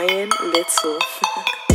Brian Little.